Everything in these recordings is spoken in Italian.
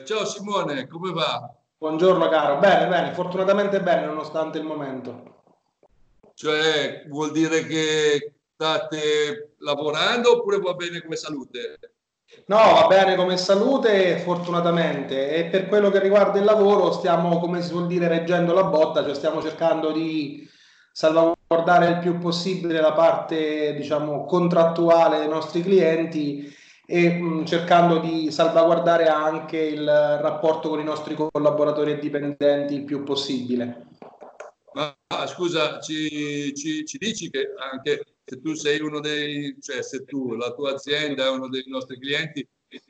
Eh, ciao Simone, come va? Buongiorno caro, bene, bene, fortunatamente bene nonostante il momento. Cioè, vuol dire che state lavorando oppure va bene come salute? No, va bene come salute, fortunatamente, e per quello che riguarda il lavoro stiamo, come si vuol dire, reggendo la botta, cioè stiamo cercando di salvaguardare il più possibile la parte, diciamo, contrattuale dei nostri clienti e mh, cercando di salvaguardare anche il rapporto con i nostri collaboratori e dipendenti il più possibile. Ma scusa, ci, ci, ci, dici che anche se tu sei uno dei, cioè se tu, la tua azienda è uno dei nostri clienti,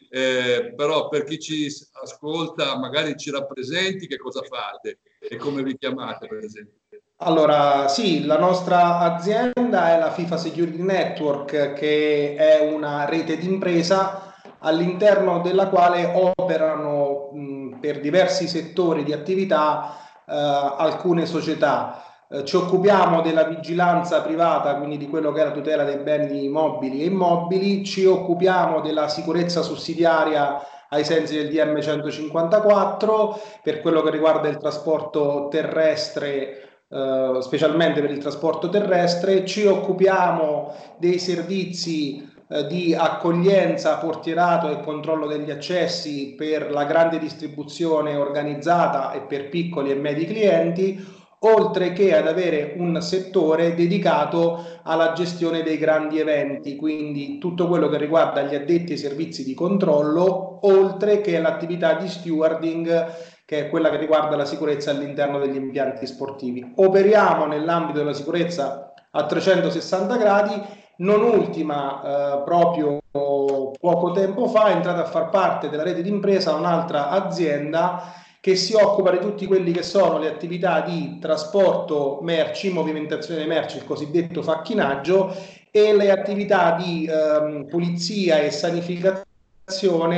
eh, però per chi ci ascolta magari ci rappresenti che cosa fate e come vi chiamate per esempio. Allora, sì, la nostra azienda è la FIFA Security Network, che è una rete d'impresa all'interno della quale operano mh, per diversi settori di attività eh, alcune società. Eh, ci occupiamo della vigilanza privata, quindi di quello che è la tutela dei beni mobili e immobili, ci occupiamo della sicurezza sussidiaria ai sensi del DM 154 per quello che riguarda il trasporto terrestre Uh, specialmente per il trasporto terrestre, ci occupiamo dei servizi uh, di accoglienza, portierato e controllo degli accessi per la grande distribuzione organizzata e per piccoli e medi clienti, oltre che ad avere un settore dedicato alla gestione dei grandi eventi, quindi tutto quello che riguarda gli addetti ai servizi di controllo, oltre che l'attività di stewarding che è quella che riguarda la sicurezza all'interno degli impianti sportivi. Operiamo nell'ambito della sicurezza a 360 gradi, non ultima eh, proprio poco tempo fa è entrata a far parte della rete d'impresa un'altra azienda che si occupa di tutti quelli che sono le attività di trasporto merci, movimentazione delle merci, il cosiddetto facchinaggio e le attività di ehm, pulizia e sanificazione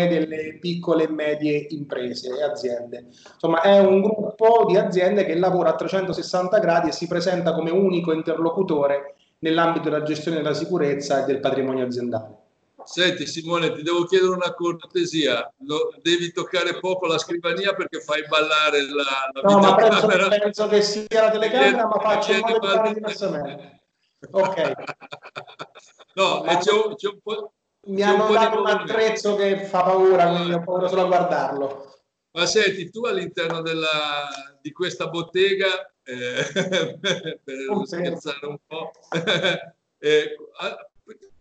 delle piccole e medie imprese e aziende. Insomma, è un gruppo di aziende che lavora a 360 gradi e si presenta come unico interlocutore nell'ambito della gestione della sicurezza e del patrimonio aziendale. Senti Simone, ti devo chiedere una cortesia, Lo, devi toccare poco la scrivania perché fai ballare la, la No, ma penso, penso, che sia la telecamera, ma faccio in modo di fare diversamente. Ok. no, ma... c'è un, c'è un po' mi hanno un dato un attrezzo che fa paura, quindi ho paura solo a guardarlo. Ma senti, tu all'interno della, di questa bottega, eh, per non scherzare un po', eh, a,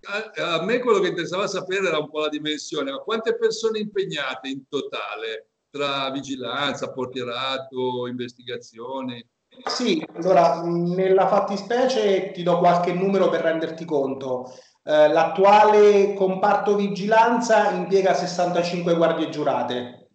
a, a, me quello che interessava sapere era un po' la dimensione, ma quante persone impegnate in totale tra vigilanza, portierato, investigazioni? Sì, allora nella fattispecie ti do qualche numero per renderti conto. Eh, l'attuale comparto vigilanza impiega 65 guardie giurate.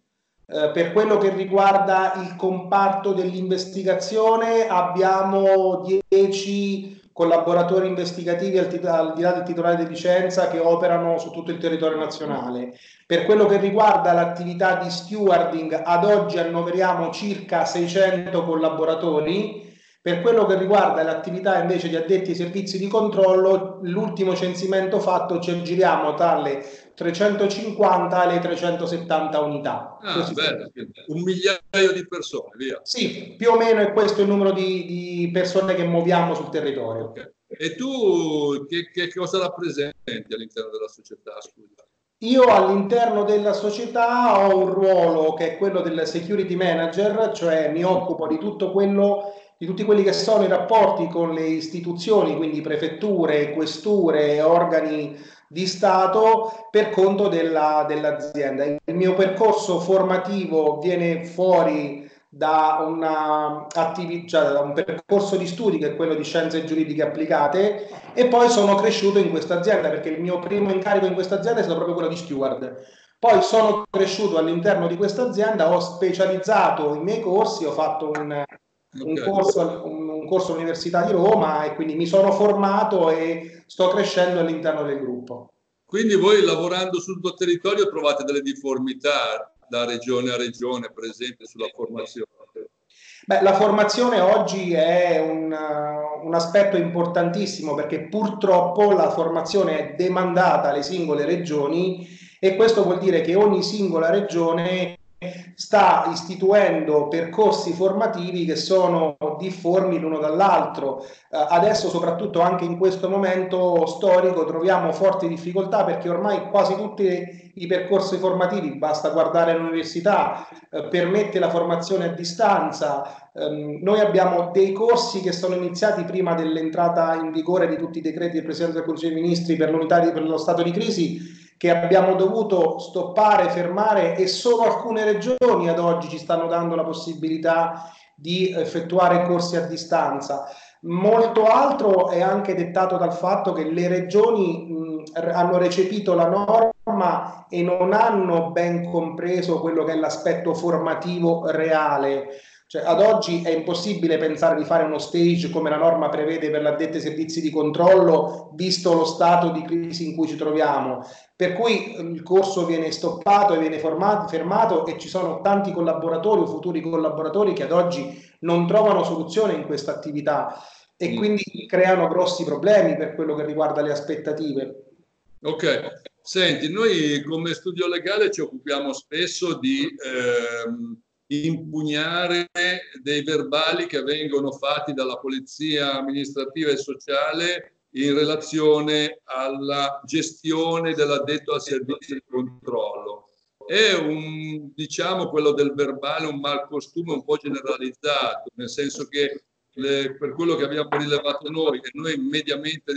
Eh, per quello che riguarda il comparto dell'investigazione abbiamo 10 collaboratori investigativi al, al di là del titolare di licenza che operano su tutto il territorio nazionale. Per quello che riguarda l'attività di stewarding, ad oggi annoveriamo circa 600 collaboratori per quello che riguarda l'attività invece di addetti ai servizi di controllo, l'ultimo censimento fatto ci aggiriamo tra le 350 e le 370 unità. Ah, bello, un migliaio di persone, via. Sì, più o meno è questo il numero di, di persone che muoviamo sul territorio. Okay. E tu che, che, cosa rappresenti all'interno della società? Scusa. Io all'interno della società ho un ruolo che è quello del security manager, cioè mi occupo di tutto quello di tutti quelli che sono i rapporti con le istituzioni, quindi prefetture, questure, organi di Stato per conto della, dell'azienda. Il mio percorso formativo viene fuori da, una cioè da un percorso di studi che è quello di scienze giuridiche applicate e poi sono cresciuto in questa azienda perché il mio primo incarico in questa azienda è stato proprio quello di steward. Poi sono cresciuto all'interno di questa azienda, ho specializzato i miei corsi, ho fatto un un, corso, un, un corso all'Università di Roma e quindi mi sono formato e sto crescendo all'interno del gruppo. Quindi voi lavorando sul tuo territorio trovate delle difformità da regione a regione, per esempio, sulla formazione? Beh, la formazione oggi è un, un, aspetto importantissimo perché purtroppo la formazione è demandata alle singole regioni e questo vuol dire che ogni singola regione sta istituendo percorsi formativi che sono difformi l'uno dall'altro. Eh, adesso, soprattutto anche in questo momento storico, troviamo forti difficoltà perché ormai quasi tutti i percorsi formativi, basta guardare l'università, eh, permette la formazione a distanza. Eh, noi abbiamo dei corsi che sono iniziati prima dell'entrata in vigore di tutti i decreti del Presidente del Consiglio dei Ministri per per lo stato di crisi che abbiamo dovuto stoppare, fermare e solo alcune regioni ad oggi ci stanno dando la possibilità di effettuare corsi a distanza. Molto altro è anche dettato dal fatto che le regioni mh, hanno recepito la norma e non hanno ben compreso quello che è l'aspetto formativo reale. Cioè, ad oggi è impossibile pensare di fare uno stage come la norma prevede per l'addette servizi di controllo, visto lo stato di crisi in cui ci troviamo. Per cui ehm, il corso viene stoppato e viene formato, fermato e ci sono tanti collaboratori o futuri collaboratori che ad oggi non trovano soluzione in questa attività e quindi creano grossi problemi per quello che riguarda le aspettative. Ok, senti, noi come studio legale ci occupiamo spesso di... Ehm impugnare dei verbali che vengono fatti dalla polizia amministrativa e sociale in relazione alla gestione dell'addetto al servizio di controllo. È un, diciamo, quello del verbale un malcostume un po' generalizzato, nel senso che le, per quello che abbiamo rilevato noi, che noi mediamente uh,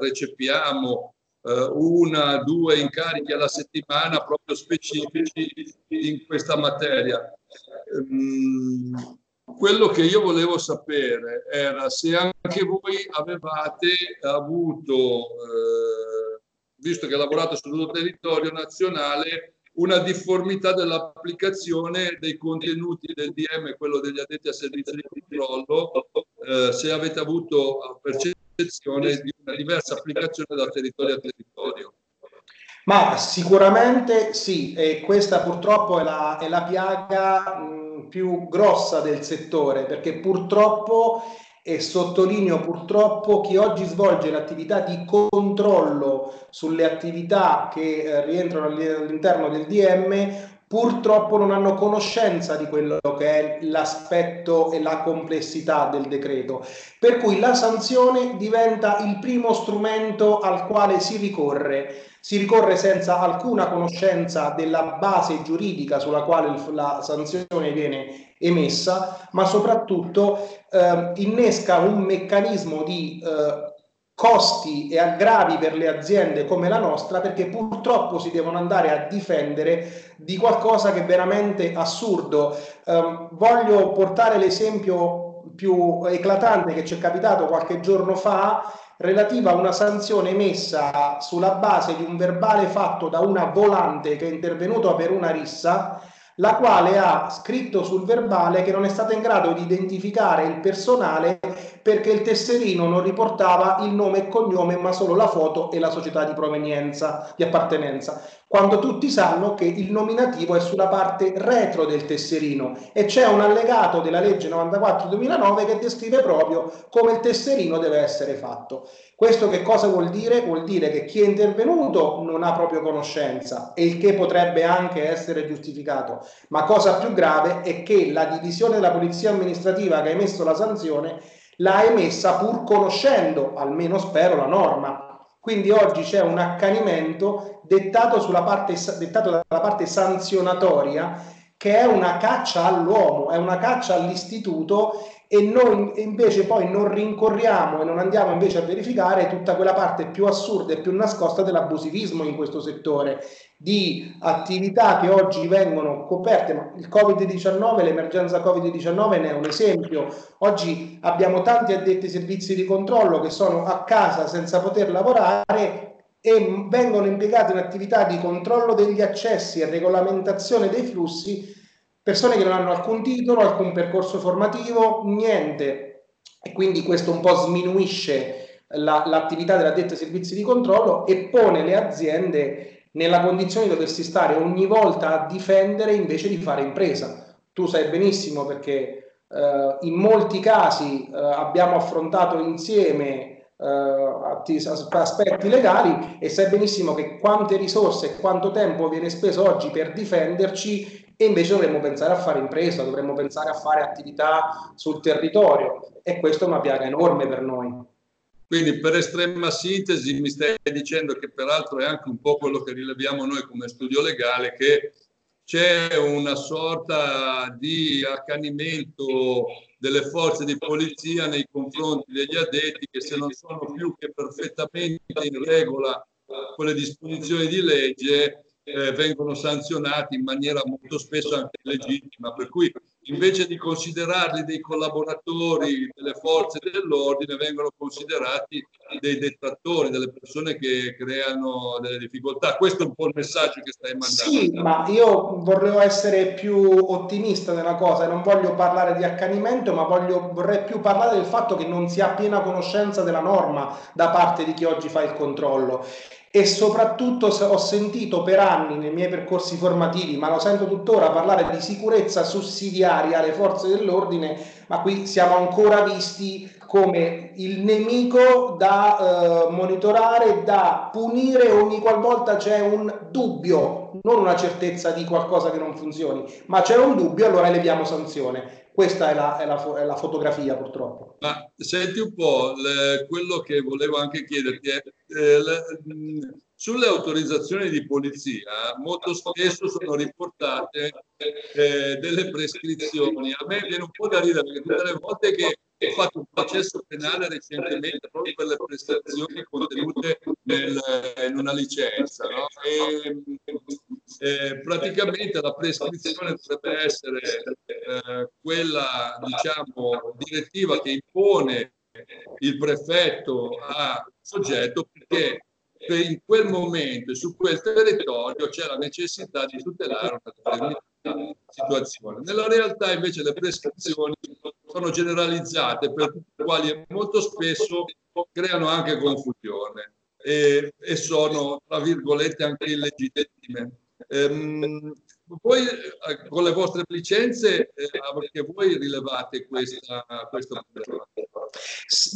recepiamo eh, una, due incarichi alla settimana proprio specifici in questa materia. Um, quello che io volevo sapere era se anche voi avevate avuto, eh, visto che lavorate sul tutto territorio nazionale, una difformità dell'applicazione dei contenuti del DM, quello degli addetti a servizio di controllo, eh, se avete avuto percezione di una diversa applicazione da territorio a territorio. Ma sicuramente sì, e questa purtroppo è la, è la piaga mh, più grossa del settore, perché purtroppo, e sottolineo purtroppo, chi oggi svolge l'attività di controllo sulle attività che eh, rientrano all'interno del DM purtroppo non hanno conoscenza di quello che è l'aspetto e la complessità del decreto, per cui la sanzione diventa il primo strumento al quale si ricorre. Si ricorre senza alcuna conoscenza della base giuridica sulla quale la sanzione viene emessa, ma soprattutto eh, innesca un meccanismo di eh, costi e aggravi per le aziende come la nostra perché purtroppo si devono andare a difendere di qualcosa che è veramente assurdo. Um, voglio portare l'esempio più eclatante che ci è capitato qualche giorno fa relativa a una sanzione emessa sulla base di un verbale fatto da una volante che è intervenuto per una rissa la quale ha scritto sul verbale che non è stata in grado di identificare il personale perché il tesserino non riportava il nome e cognome ma solo la foto e la società di provenienza, di appartenenza, quando tutti sanno che il nominativo è sulla parte retro del tesserino e c'è un allegato della legge 94-2009 che descrive proprio come il tesserino deve essere fatto. Questo che cosa vuol dire? Vuol dire che chi è intervenuto non ha proprio conoscenza e il che potrebbe anche essere giustificato, ma cosa più grave è che la divisione della polizia amministrativa che ha emesso la sanzione l'ha emessa pur conoscendo, almeno spero, la norma. Quindi oggi c'è un accanimento dettato, parte, dettato dalla parte sanzionatoria che è una caccia all'uomo, è una caccia all'istituto e noi invece poi non rincorriamo e non andiamo invece a verificare tutta quella parte più assurda e più nascosta dell'abusivismo in questo settore, di attività che oggi vengono coperte, ma il Covid-19, l'emergenza Covid-19 ne è un esempio. Oggi abbiamo tanti addetti ai servizi di controllo che sono a casa senza poter lavorare e vengono impiegati in attività di controllo degli accessi e regolamentazione dei flussi persone che non hanno alcun titolo, alcun percorso formativo, niente. E quindi questo un po' sminuisce la, l'attività dell'addetto ai servizi di controllo e pone le aziende nella condizione di doversi stare ogni volta a difendere invece di fare impresa. Tu sai benissimo perché eh, in molti casi eh, abbiamo affrontato insieme aspetti legali e sai benissimo che quante risorse e quanto tempo viene speso oggi per difenderci e invece dovremmo pensare a fare impresa, dovremmo pensare a fare attività sul territorio e questo è una piaga enorme per noi. Quindi per estrema sintesi mi stai dicendo che peraltro è anche un po' quello che rileviamo noi come studio legale, che c'è una sorta di accanimento delle forze di polizia nei confronti degli addetti che se non sono più che perfettamente in regola con le disposizioni di legge eh, vengono sanzionati in maniera molto spesso anche legittima, per cui invece di considerarli dei collaboratori delle forze dell'ordine vengono considerati dei detrattori, delle persone che creano delle difficoltà. Questo è un po' il messaggio che stai mandando. Sì, ma io vorrei essere più ottimista nella cosa, non voglio parlare di accanimento, ma voglio, vorrei più parlare del fatto che non si ha piena conoscenza della norma da parte di chi oggi fa il controllo e soprattutto ho sentito per anni nei miei percorsi formativi, ma lo sento tuttora, parlare di sicurezza sussidiaria alle forze dell'ordine, ma qui siamo ancora visti come il nemico da eh, monitorare, da punire ogni qualvolta c'è un dubbio, non una certezza di qualcosa che non funzioni, ma c'è un dubbio, allora eleviamo sanzione. Questa è la, è la, è la fotografia purtroppo. Ma senti un po', le, quello che volevo anche chiederti è, eh, le, sulle autorizzazioni di polizia molto spesso sono riportate eh, delle prescrizioni. A me viene un po' da ridere perché tutte le volte che ho fatto un processo penale recentemente proprio per le prestazioni contenute nel, in una licenza. No? E, eh, praticamente la prescrizione dovrebbe essere eh, quella diciamo, direttiva che impone il prefetto a soggetto perché in quel momento su quel territorio c'è la necessità di tutelare una determinata situazione. Nella realtà invece le prescrizioni sono generalizzate per i quali molto spesso creano anche confusione e, e sono, tra virgolette, anche illegittime. Ehm, voi eh, con le vostre licenze, eh, voi rilevate questa, questo problema?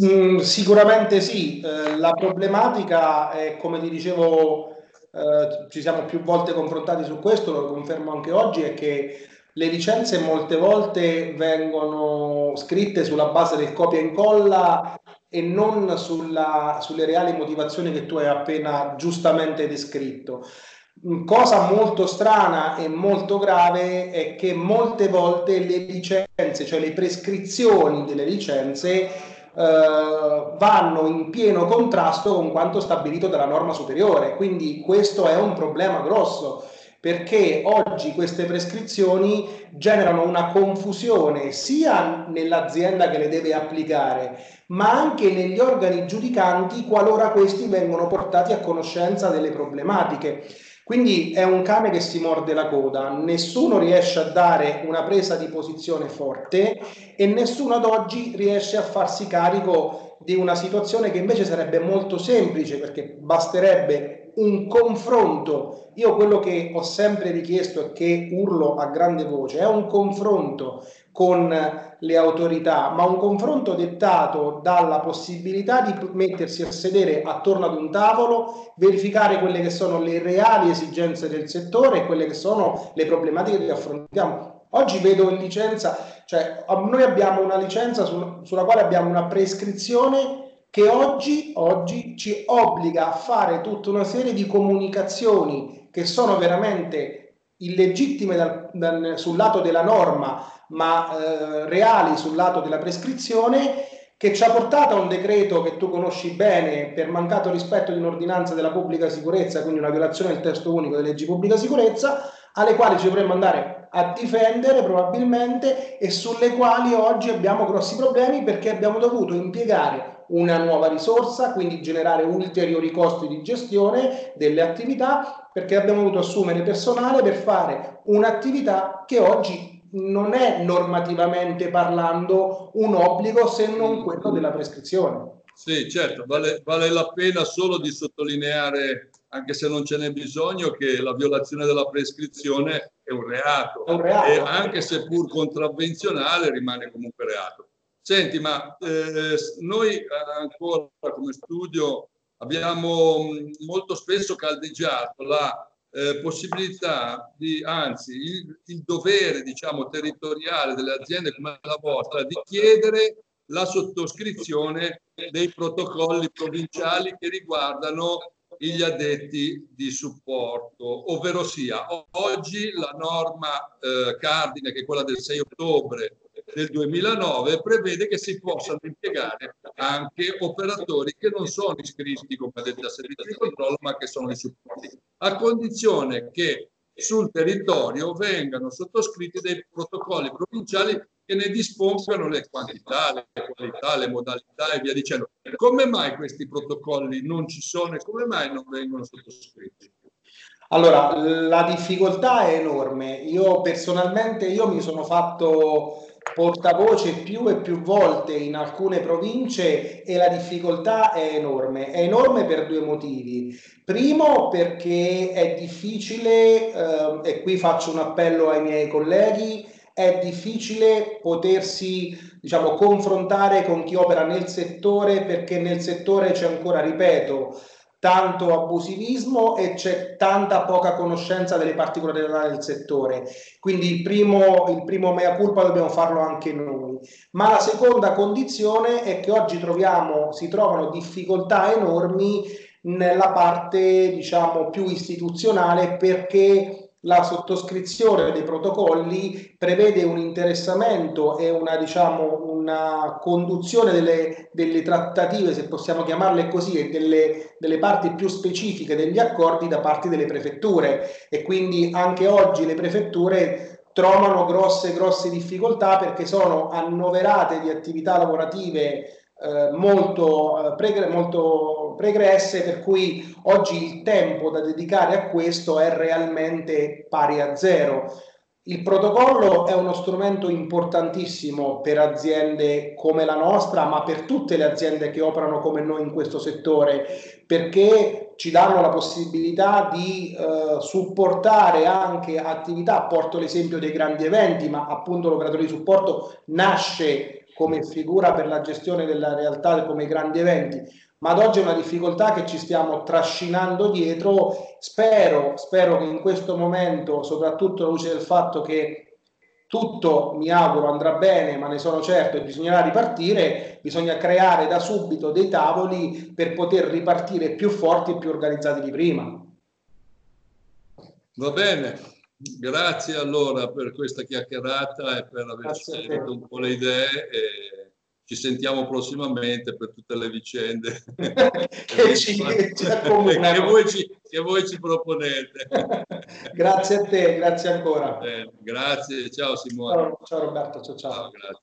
Mm, sicuramente sì, eh, la problematica è come ti dicevo, eh, ci siamo più volte confrontati su questo, lo confermo anche oggi, è che le licenze molte volte vengono scritte sulla base del copia e incolla e non sulla, sulle reali motivazioni che tu hai appena giustamente descritto. Cosa molto strana e molto grave è che molte volte le licenze, cioè le prescrizioni delle licenze, eh, vanno in pieno contrasto con quanto stabilito dalla norma superiore. Quindi questo è un problema grosso perché oggi queste prescrizioni generano una confusione sia nell'azienda che le deve applicare, ma anche negli organi giudicanti qualora questi vengono portati a conoscenza delle problematiche. Quindi è un cane che si morde la coda, nessuno riesce a dare una presa di posizione forte e nessuno ad oggi riesce a farsi carico di una situazione che invece sarebbe molto semplice perché basterebbe un confronto. Io quello che ho sempre richiesto e che urlo a grande voce è un confronto con le autorità, ma un confronto dettato dalla possibilità di mettersi a sedere attorno ad un tavolo, verificare quelle che sono le reali esigenze del settore e quelle che sono le problematiche che affrontiamo. Oggi vedo in licenza, cioè noi abbiamo una licenza su, sulla quale abbiamo una prescrizione che oggi, oggi ci obbliga a fare tutta una serie di comunicazioni che sono veramente illegittime dal, dal, sul lato della norma, ma eh, reali sul lato della prescrizione, che ci ha portato a un decreto che tu conosci bene per mancato rispetto di un'ordinanza della pubblica sicurezza, quindi una violazione del testo unico delle leggi pubblica sicurezza, alle quali ci dovremmo andare a difendere probabilmente e sulle quali oggi abbiamo grossi problemi perché abbiamo dovuto impiegare una nuova risorsa, quindi generare ulteriori costi di gestione delle attività perché abbiamo dovuto assumere personale per fare un'attività che oggi non è normativamente parlando un obbligo se non quello della prescrizione. Sì, certo, vale, vale la pena solo di sottolineare, anche se non ce n'è bisogno, che la violazione della prescrizione è un reato, è un reato. e anche se pur contravvenzionale rimane comunque reato. Senti, ma eh, noi ancora come studio abbiamo molto spesso caldeggiato la eh, possibilità di, anzi, il, il, dovere, diciamo, territoriale delle aziende come la vostra di chiedere la sottoscrizione dei protocolli provinciali che riguardano gli addetti di supporto, ovvero sia oggi la norma eh, cardine, che è quella del 6 ottobre del 2009, prevede che si possano impiegare anche operatori che non sono iscritti come addetti a servizio di controllo, ma che sono di supporto, a condizione che sul territorio vengano sottoscritti dei protocolli provinciali che ne dispongano le quantità, le qualità, le modalità e via dicendo. Come mai questi protocolli non ci sono e come mai non vengono sottoscritti? Allora, la difficoltà è enorme. Io personalmente io mi sono fatto portavoce più e più volte in alcune province e la difficoltà è enorme. È enorme per due motivi. Primo perché è difficile, eh, e qui faccio un appello ai miei colleghi, è difficile potersi diciamo, confrontare con chi opera nel settore perché nel settore c'è ancora, ripeto, tanto abusivismo e c'è tanta poca conoscenza delle particolarità del settore. Quindi il primo, il primo mea culpa dobbiamo farlo anche noi. Ma la seconda condizione è che oggi troviamo, si trovano difficoltà enormi nella parte diciamo più istituzionale perché la sottoscrizione dei protocolli prevede un interessamento e una, diciamo, una conduzione delle, delle, trattative, se possiamo chiamarle così, e delle, delle, parti più specifiche degli accordi da parte delle prefetture. E quindi anche oggi le prefetture trovano grosse, grosse difficoltà perché sono annoverate di attività lavorative eh, molto, eh, pregre, molto pregresse, per cui oggi il tempo da dedicare a questo è realmente pari a zero. Il protocollo è uno strumento importantissimo per aziende come la nostra, ma per tutte le aziende che operano come noi in questo settore, perché ci danno la possibilità di eh, supportare anche attività. Porto l'esempio dei grandi eventi, ma appunto l'operatore di supporto nasce come figura per la gestione della realtà come grandi eventi, ma ad oggi è una difficoltà che ci stiamo trascinando dietro. Spero, spero che in questo momento, soprattutto alla luce del fatto che tutto, mi auguro, andrà bene, ma ne sono certo e bisognerà ripartire, bisogna creare da subito dei tavoli per poter ripartire più forti e più organizzati di prima. Va bene, Grazie allora per questa chiacchierata e per aver scelto un po' le idee e ci sentiamo prossimamente per tutte le vicende che, ci, che, ci che, voi ci, che voi ci proponete. grazie a te, grazie ancora. Eh, grazie, ciao Simone. Ciao, ciao Roberto, ciao ciao. ciao grazie.